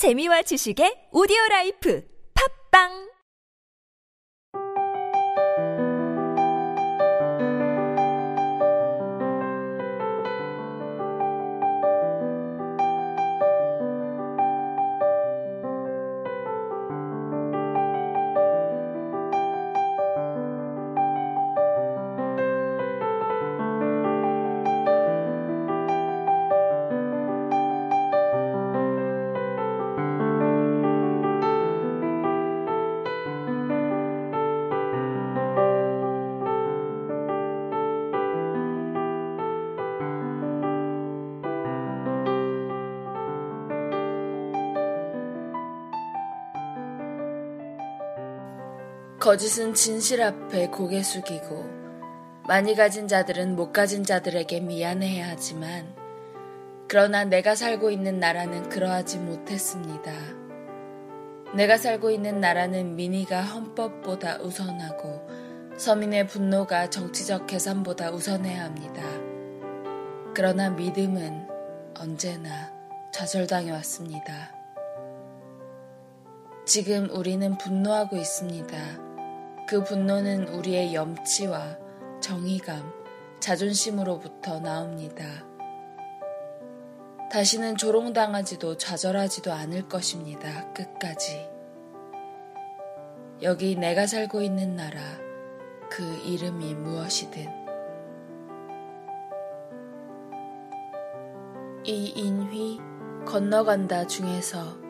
재미와 지식의 오디오 라이프. 팝빵 거짓은 진실 앞에 고개 숙이고 많이 가진 자들은 못 가진 자들에게 미안해야 하지만 그러나 내가 살고 있는 나라는 그러하지 못했습니다. 내가 살고 있는 나라는 민의가 헌법보다 우선하고 서민의 분노가 정치적 계산보다 우선해야 합니다. 그러나 믿음은 언제나 좌절당해 왔습니다. 지금 우리는 분노하고 있습니다. 그 분노는 우리의 염치와 정의감, 자존심으로부터 나옵니다. 다시는 조롱당하지도 좌절하지도 않을 것입니다. 끝까지. 여기 내가 살고 있는 나라, 그 이름이 무엇이든. 이인휘 건너간다 중에서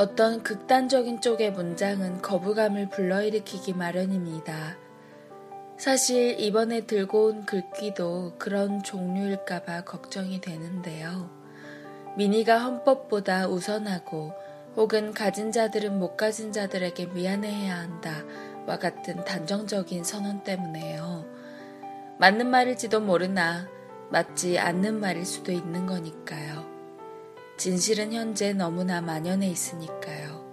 어떤 극단적인 쪽의 문장은 거부감을 불러일으키기 마련입니다. 사실 이번에 들고 온 글귀도 그런 종류일까봐 걱정이 되는데요. 미니가 헌법보다 우선하고 혹은 가진 자들은 못 가진 자들에게 미안해해야 한다와 같은 단정적인 선언 때문에요. 맞는 말일지도 모르나 맞지 않는 말일 수도 있는 거니까요. 진실은 현재 너무나 만연해 있으니까요.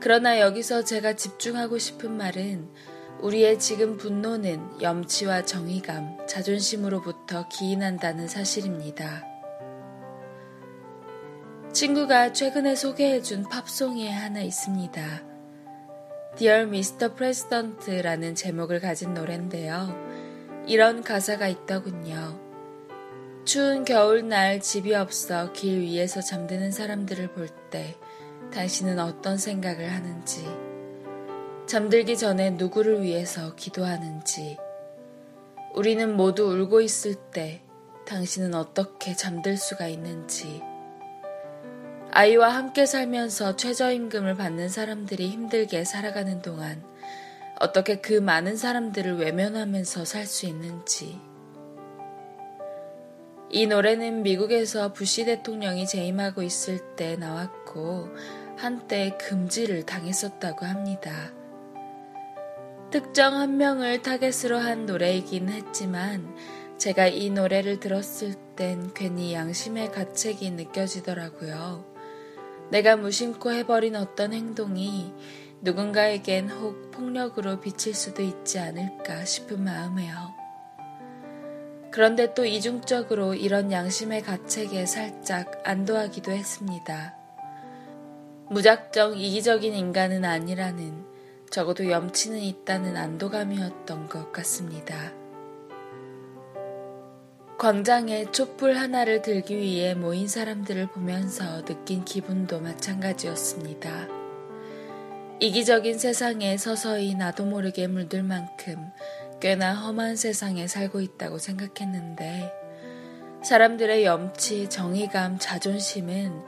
그러나 여기서 제가 집중하고 싶은 말은 우리의 지금 분노는 염치와 정의감, 자존심으로부터 기인한다는 사실입니다. 친구가 최근에 소개해준 팝송이 하나 있습니다. Dear Mr. President라는 제목을 가진 노래인데요. 이런 가사가 있더군요. 추운 겨울날 집이 없어 길 위에서 잠드는 사람들을 볼 때 당신은 어떤 생각을 하는지, 잠들기 전에 누구를 위해서 기도하는지, 우리는 모두 울고 있을 때 당신은 어떻게 잠들 수가 있는지, 아이와 함께 살면서 최저임금을 받는 사람들이 힘들게 살아가는 동안 어떻게 그 많은 사람들을 외면하면서 살 수 있는지, 이 노래는 미국에서 부시 대통령이 재임하고 있을 때 나왔고 한때 금지를 당했었다고 합니다. 특정 한 명을 타겟으로 한 노래이긴 했지만 제가 이 노래를 들었을 땐 괜히 양심의 가책이 느껴지더라고요. 내가 무심코 해버린 어떤 행동이 누군가에겐 혹 폭력으로 비칠 수도 있지 않을까 싶은 마음에요. 그런데 또 이중적으로 이런 양심의 가책에 살짝 안도하기도 했습니다. 무작정 이기적인 인간은 아니라는 적어도 염치는 있다는 안도감이었던 것 같습니다. 광장에 촛불 하나를 들기 위해 모인 사람들을 보면서 느낀 기분도 마찬가지였습니다. 이기적인 세상에 서서히 나도 모르게 물들 만큼 꽤나 험한 세상에 살고 있다고 생각했는데 사람들의 염치, 정의감, 자존심은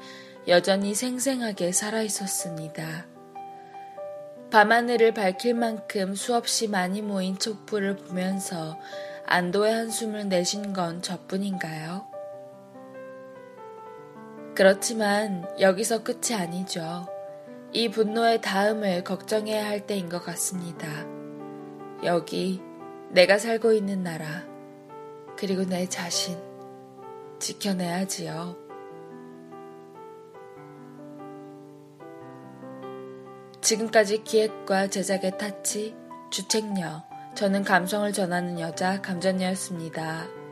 여전히 생생하게 살아 있었습니다. 밤하늘을 밝힐 만큼 수없이 많이 모인 촛불을 보면서 안도의 한숨을 내신 건 저뿐인가요? 그렇지만 여기서 끝이 아니죠. 이 분노의 다음을 걱정해야 할 때인 것 같습니다. 여기 내가 살고 있는 나라, 그리고 내 자신, 지켜내야지요. 지금까지 기획과 제작의 타치, 주책녀, 저는 감성을 전하는 여자 감전녀였습니다.